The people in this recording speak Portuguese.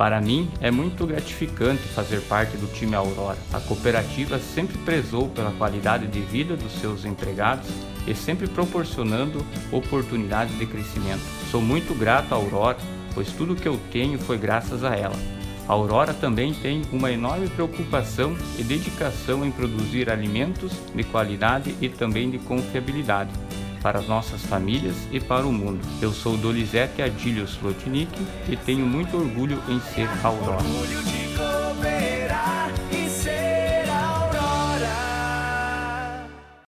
Para mim, é muito gratificante fazer parte do time Aurora. A cooperativa sempre prezou pela qualidade de vida dos seus empregados e sempre proporcionando oportunidades de crescimento. Sou muito grato à Aurora, pois tudo que eu tenho foi graças a ela. A Aurora também tem uma enorme preocupação e dedicação em produzir alimentos de qualidade e também de confiabilidade para as nossas famílias e para o mundo. Eu sou Dolizete Adílio Slotnick e tenho muito orgulho em ser Aurora.